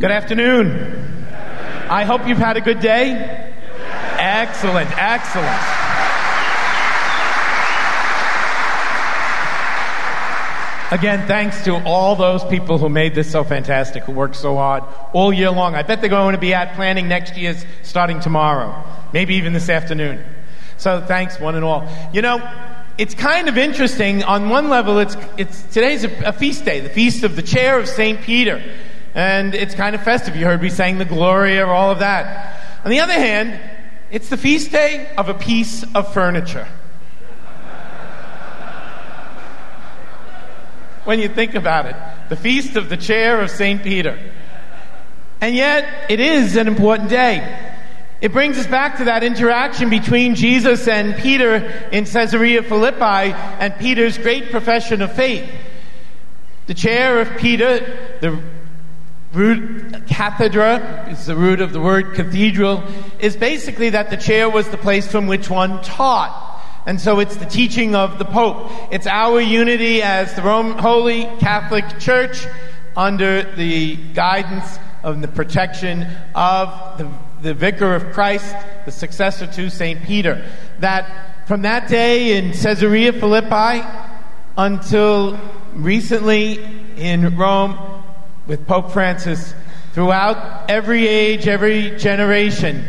Good afternoon. I hope you've had a good day. Excellent, excellent. Again, thanks to all those people who made this so fantastic, who worked so hard all year long. I bet they're going to be at planning next year's starting tomorrow, maybe even this afternoon. So thanks, one and all. You know, it's kind of interesting. On one level, it's, it's today's a, a feast day, the feast of the chair of St. Peter and it's kind of festive. You heard me saying the glory Gloria, all of that. On the other hand, it's the feast day of a piece of furniture. when you think about it, the feast of the chair of St. Peter. And yet, it is an important day. It brings us back to that interaction between Jesus and Peter in Caesarea Philippi and Peter's great profession of faith. The chair of Peter, the root cathedra is the root of the word cathedral is basically that the chair was the place from which one taught. And so it's the teaching of the pope. It's our unity as the Roman holy catholic church under the guidance of the protection of the, the vicar of christ the successor to st peter. That from that day in caesarea philippi until recently in rome with Pope Francis throughout every age, every generation.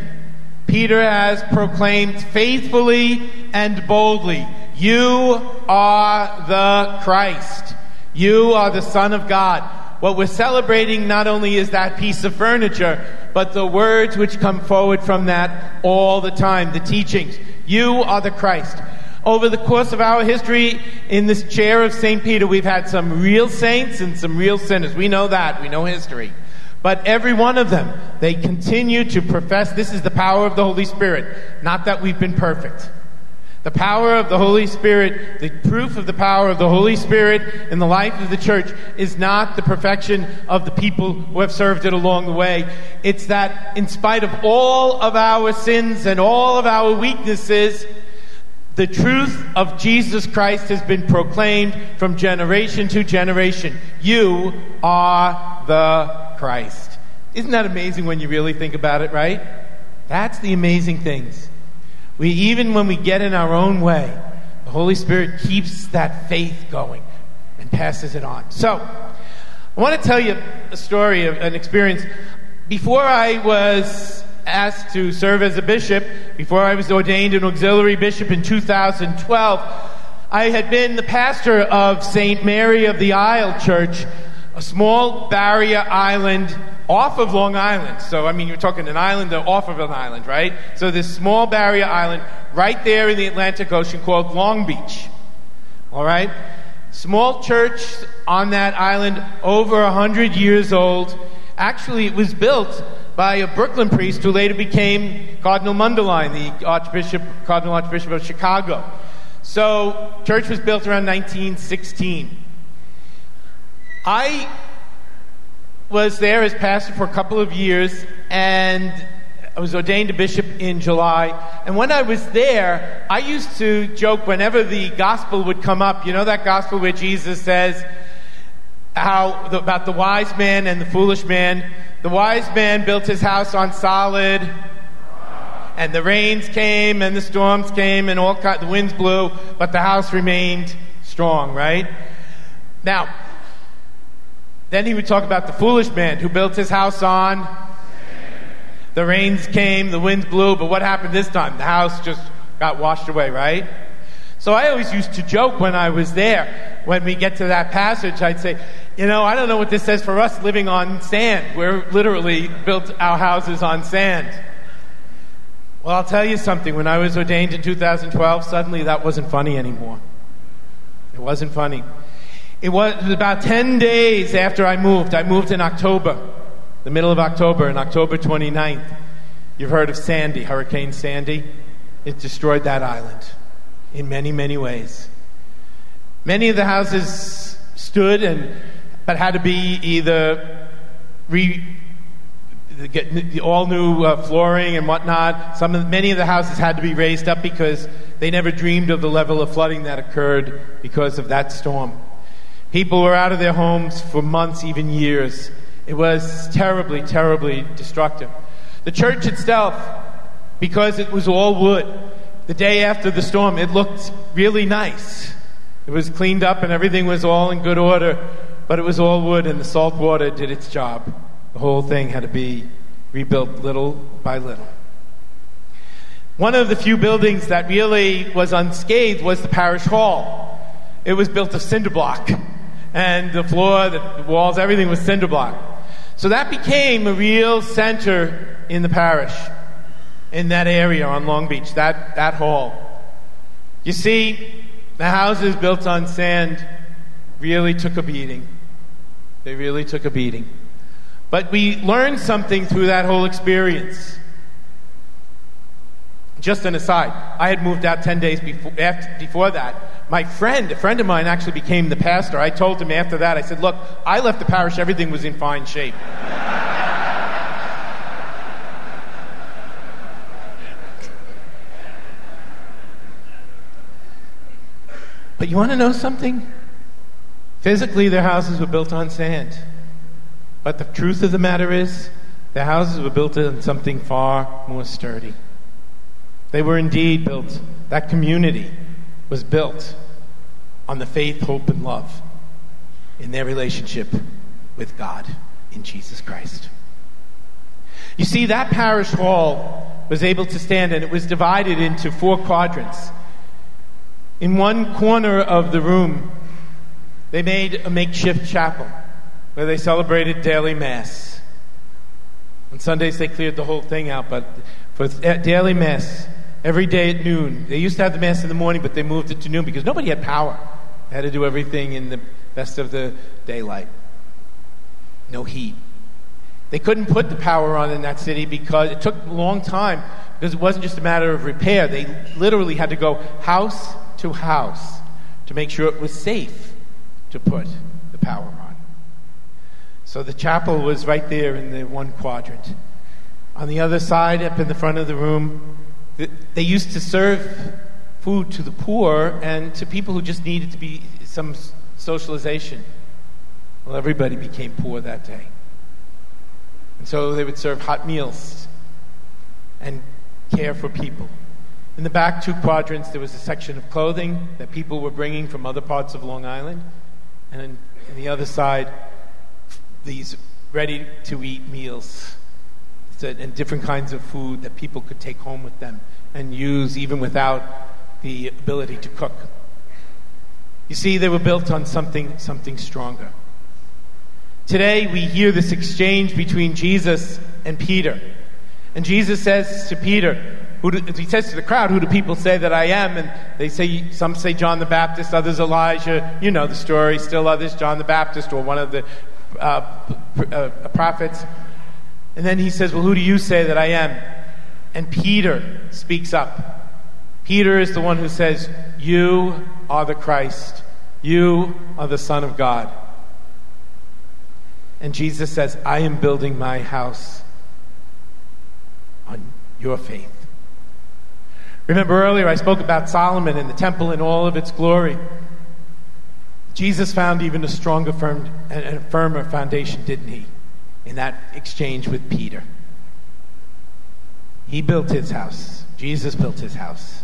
Peter has proclaimed faithfully and boldly, You are the Christ. You are the Son of God. What we're celebrating not only is that piece of furniture, but the words which come forward from that all the time, the teachings. You are the Christ. Over the course of our history in this chair of St. Peter, we've had some real saints and some real sinners. We know that. We know history. But every one of them, they continue to profess this is the power of the Holy Spirit. Not that we've been perfect. The power of the Holy Spirit, the proof of the power of the Holy Spirit in the life of the church is not the perfection of the people who have served it along the way. It's that in spite of all of our sins and all of our weaknesses, the truth of Jesus Christ has been proclaimed from generation to generation. You are the Christ. Isn't that amazing when you really think about it, right? That's the amazing things. We even when we get in our own way, the Holy Spirit keeps that faith going and passes it on. So, I want to tell you a story of an experience. Before I was asked to serve as a bishop before I was ordained an auxiliary bishop in 2012. I had been the pastor of St. Mary of the Isle Church, a small barrier island off of Long Island. So, I mean, you're talking an island off of an island, right? So, this small barrier island right there in the Atlantic Ocean called Long Beach. All right? Small church on that island, over a hundred years old. Actually, it was built by a Brooklyn priest who later became Cardinal Mundelein, the Archbishop, Cardinal Archbishop of Chicago. So, church was built around 1916. I was there as pastor for a couple of years, and I was ordained a bishop in July. And when I was there, I used to joke whenever the gospel would come up. You know that gospel where Jesus says how about the wise man and the foolish man? The wise man built his house on solid, and the rains came, and the storms came, and all the winds blew, but the house remained strong, right? Now, then he would talk about the foolish man who built his house on. The rains came, the winds blew, but what happened this time? The house just got washed away, right? So I always used to joke when I was there, when we get to that passage, I'd say, you know, I don't know what this says for us living on sand. We're literally built our houses on sand. Well, I'll tell you something. When I was ordained in 2012, suddenly that wasn't funny anymore. It wasn't funny. It was about 10 days after I moved. I moved in October, the middle of October, in October 29th. You've heard of Sandy, Hurricane Sandy. It destroyed that island in many, many ways. Many of the houses stood and but had to be either re, get all new uh, flooring and whatnot. Some of, many of the houses had to be raised up because they never dreamed of the level of flooding that occurred because of that storm. People were out of their homes for months, even years. It was terribly, terribly destructive. The church itself, because it was all wood, the day after the storm, it looked really nice. It was cleaned up and everything was all in good order, but it was all wood and the salt water did its job. The whole thing had to be rebuilt little by little. One of the few buildings that really was unscathed was the parish hall. It was built of cinder block, and the floor, the walls, everything was cinder block. So that became a real center in the parish, in that area on Long Beach, that, that hall. You see, the houses built on sand really took a beating. They really took a beating. But we learned something through that whole experience. Just an aside, I had moved out 10 days before, after, before that. My friend, a friend of mine, actually became the pastor. I told him after that, I said, Look, I left the parish, everything was in fine shape. but you want to know something? Physically, their houses were built on sand. But the truth of the matter is, the houses were built on something far more sturdy. They were indeed built, that community was built on the faith, hope, and love in their relationship with God in Jesus Christ. You see, that parish hall was able to stand and it was divided into four quadrants. In one corner of the room, they made a makeshift chapel where they celebrated daily Mass. On Sundays, they cleared the whole thing out, but for daily Mass, every day at noon, they used to have the Mass in the morning, but they moved it to noon because nobody had power. They had to do everything in the best of the daylight. No heat. They couldn't put the power on in that city because it took a long time because it wasn't just a matter of repair. They literally had to go house to house to make sure it was safe to put the power on. So the chapel was right there in the one quadrant. On the other side, up in the front of the room, they used to serve food to the poor and to people who just needed to be some socialization. Well, everybody became poor that day. And so they would serve hot meals and care for people. In the back two quadrants, there was a section of clothing that people were bringing from other parts of Long Island. And in, in the other side, these ready to eat meals and different kinds of food that people could take home with them and use even without the ability to cook. You see, they were built on something, something stronger. Today, we hear this exchange between Jesus and Peter. And Jesus says to Peter, who do, he says to the crowd, Who do people say that I am? And they say, some say John the Baptist, others Elijah. You know the story. Still others, John the Baptist or one of the uh, uh, prophets. And then he says, Well, who do you say that I am? And Peter speaks up. Peter is the one who says, You are the Christ. You are the Son of God. And Jesus says, I am building my house on your faith. Remember earlier I spoke about Solomon and the temple in all of its glory. Jesus found even a stronger firm, and a firmer foundation, didn't he? In that exchange with Peter. He built his house. Jesus built his house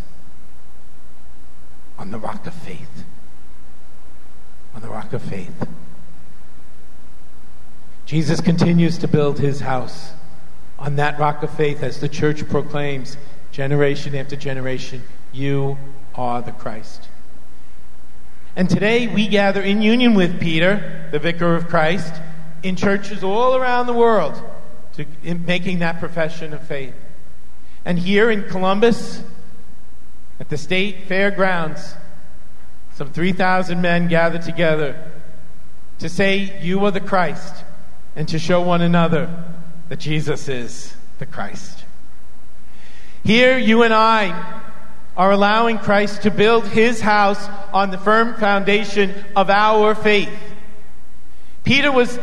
on the rock of faith. On the rock of faith. Jesus continues to build his house on that rock of faith as the church proclaims generation after generation, you are the Christ. And today we gather in union with Peter, the vicar of Christ, in churches all around the world, to, making that profession of faith. And here in Columbus, at the state fairgrounds, some 3,000 men gathered together to say, You are the Christ, and to show one another that Jesus is the Christ. Here, you and I are allowing Christ to build his house on the firm foundation of our faith. Peter was,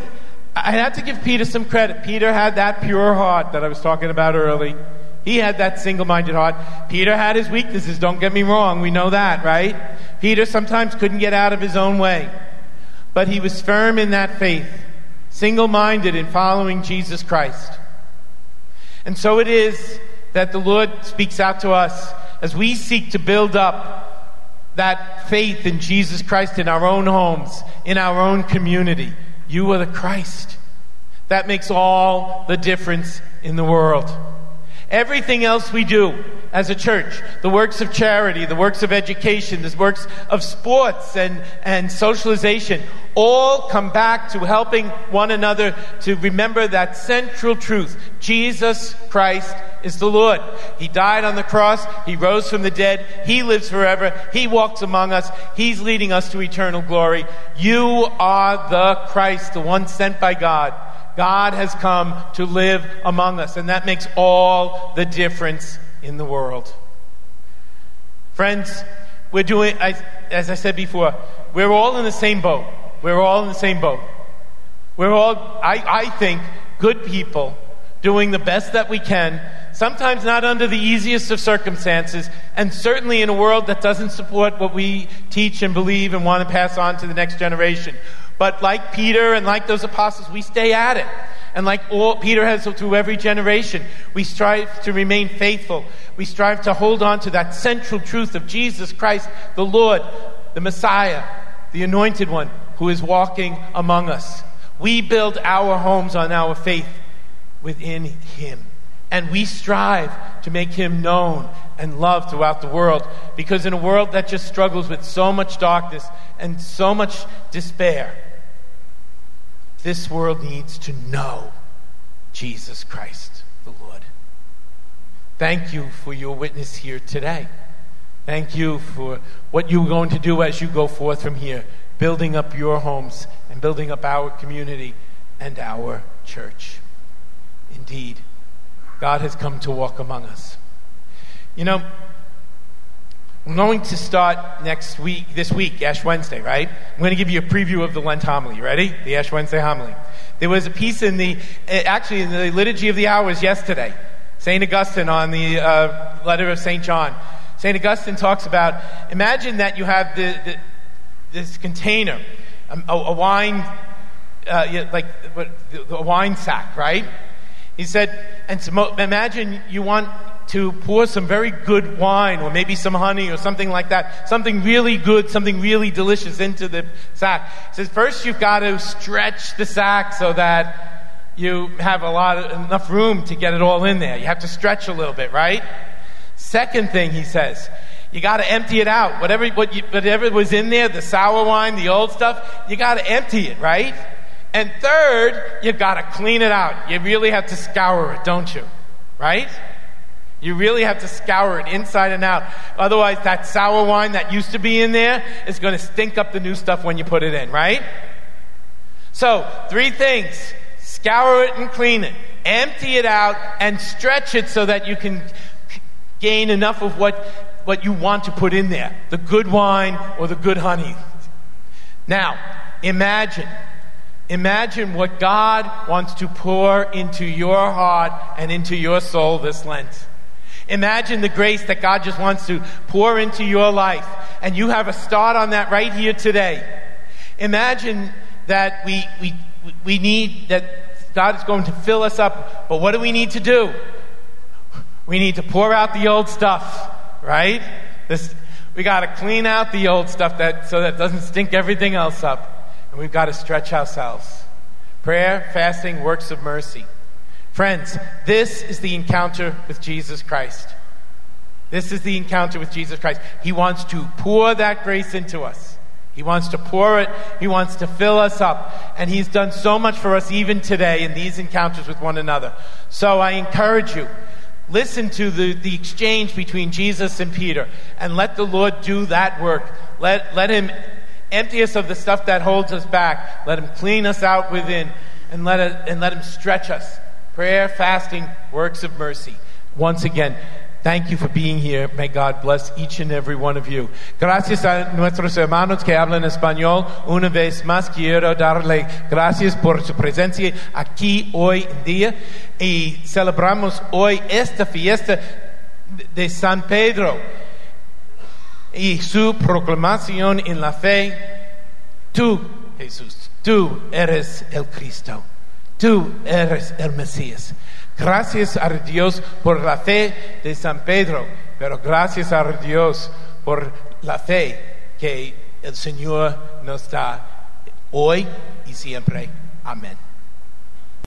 I had to give Peter some credit. Peter had that pure heart that I was talking about early. He had that single minded heart. Peter had his weaknesses, don't get me wrong. We know that, right? Peter sometimes couldn't get out of his own way. But he was firm in that faith. single minded in following Jesus Christ. And so it is that the Lord speaks out to us as we seek to build up that faith in Jesus Christ in our own homes, in our own community. You are the Christ. That makes all the difference in the world. Everything else we do as a church, the works of charity, the works of education, the works of sports and, and socialization, all come back to helping one another to remember that central truth. Jesus Christ is the Lord. He died on the cross. He rose from the dead. He lives forever. He walks among us. He's leading us to eternal glory. You are the Christ, the one sent by God. God has come to live among us, and that makes all the difference in the world. Friends, we're doing, as I said before, we're all in the same boat. We're all in the same boat. We're all, I, I think, good people doing the best that we can, sometimes not under the easiest of circumstances, and certainly in a world that doesn't support what we teach and believe and want to pass on to the next generation. But like Peter and like those apostles, we stay at it. And like all Peter has through every generation, we strive to remain faithful. We strive to hold on to that central truth of Jesus Christ, the Lord, the Messiah, the anointed one who is walking among us. We build our homes on our faith within him. And we strive to make him known and loved throughout the world. Because in a world that just struggles with so much darkness and so much despair, this world needs to know Jesus Christ, the Lord. Thank you for your witness here today. Thank you for what you're going to do as you go forth from here, building up your homes and building up our community and our church. Indeed, God has come to walk among us. You know, I'm going to start next week, this week, Ash Wednesday, right? I'm going to give you a preview of the Lent homily. Ready? The Ash Wednesday homily. There was a piece in the, eh, actually, in the Liturgy of the Hours yesterday. St. Augustine on the uh, letter of St. John. St. Augustine talks about imagine that you have the, the, this container, um, a, a wine, uh, like a wine sack, right? He said, and imagine you want to pour some very good wine or maybe some honey or something like that, something really good, something really delicious into the sack. He says, first you've got to stretch the sack so that you have a lot of, enough room to get it all in there. You have to stretch a little bit, right? Second thing he says, you got to empty it out. Whatever, what you, whatever was in there, the sour wine, the old stuff, you got to empty it, right? And third, you got to clean it out. You really have to scour it, don't you? Right? You really have to scour it inside and out. Otherwise, that sour wine that used to be in there is going to stink up the new stuff when you put it in, right? So, three things scour it and clean it, empty it out, and stretch it so that you can gain enough of what, what you want to put in there the good wine or the good honey. Now, imagine. Imagine what God wants to pour into your heart and into your soul this Lent. Imagine the grace that God just wants to pour into your life, and you have a start on that right here today. Imagine that we, we, we need, that God is going to fill us up, but what do we need to do? We need to pour out the old stuff, right? This, we got to clean out the old stuff that, so that doesn't stink everything else up. And we've got to stretch ourselves. Prayer, fasting, works of mercy. Friends, this is the encounter with Jesus Christ. This is the encounter with Jesus Christ. He wants to pour that grace into us. He wants to pour it. He wants to fill us up. And He's done so much for us even today in these encounters with one another. So I encourage you, listen to the, the exchange between Jesus and Peter and let the Lord do that work. Let, let Him empty us of the stuff that holds us back. Let Him clean us out within and let, it, and let Him stretch us prayer, fasting, works of mercy. Once again, thank you for being here. May God bless each and every one of you. Gracias a nuestros hermanos que hablan español. Una vez más quiero darle gracias por su presencia aquí hoy en día. Y celebramos hoy esta fiesta de San Pedro y su proclamación en la fe. Tú, Jesús Tú eres el Cristo. Tú eres el Mesías. Gracias a Dios por la fe de San Pedro, pero gracias a Dios por la fe que el Señor nos da hoy y siempre. Amén.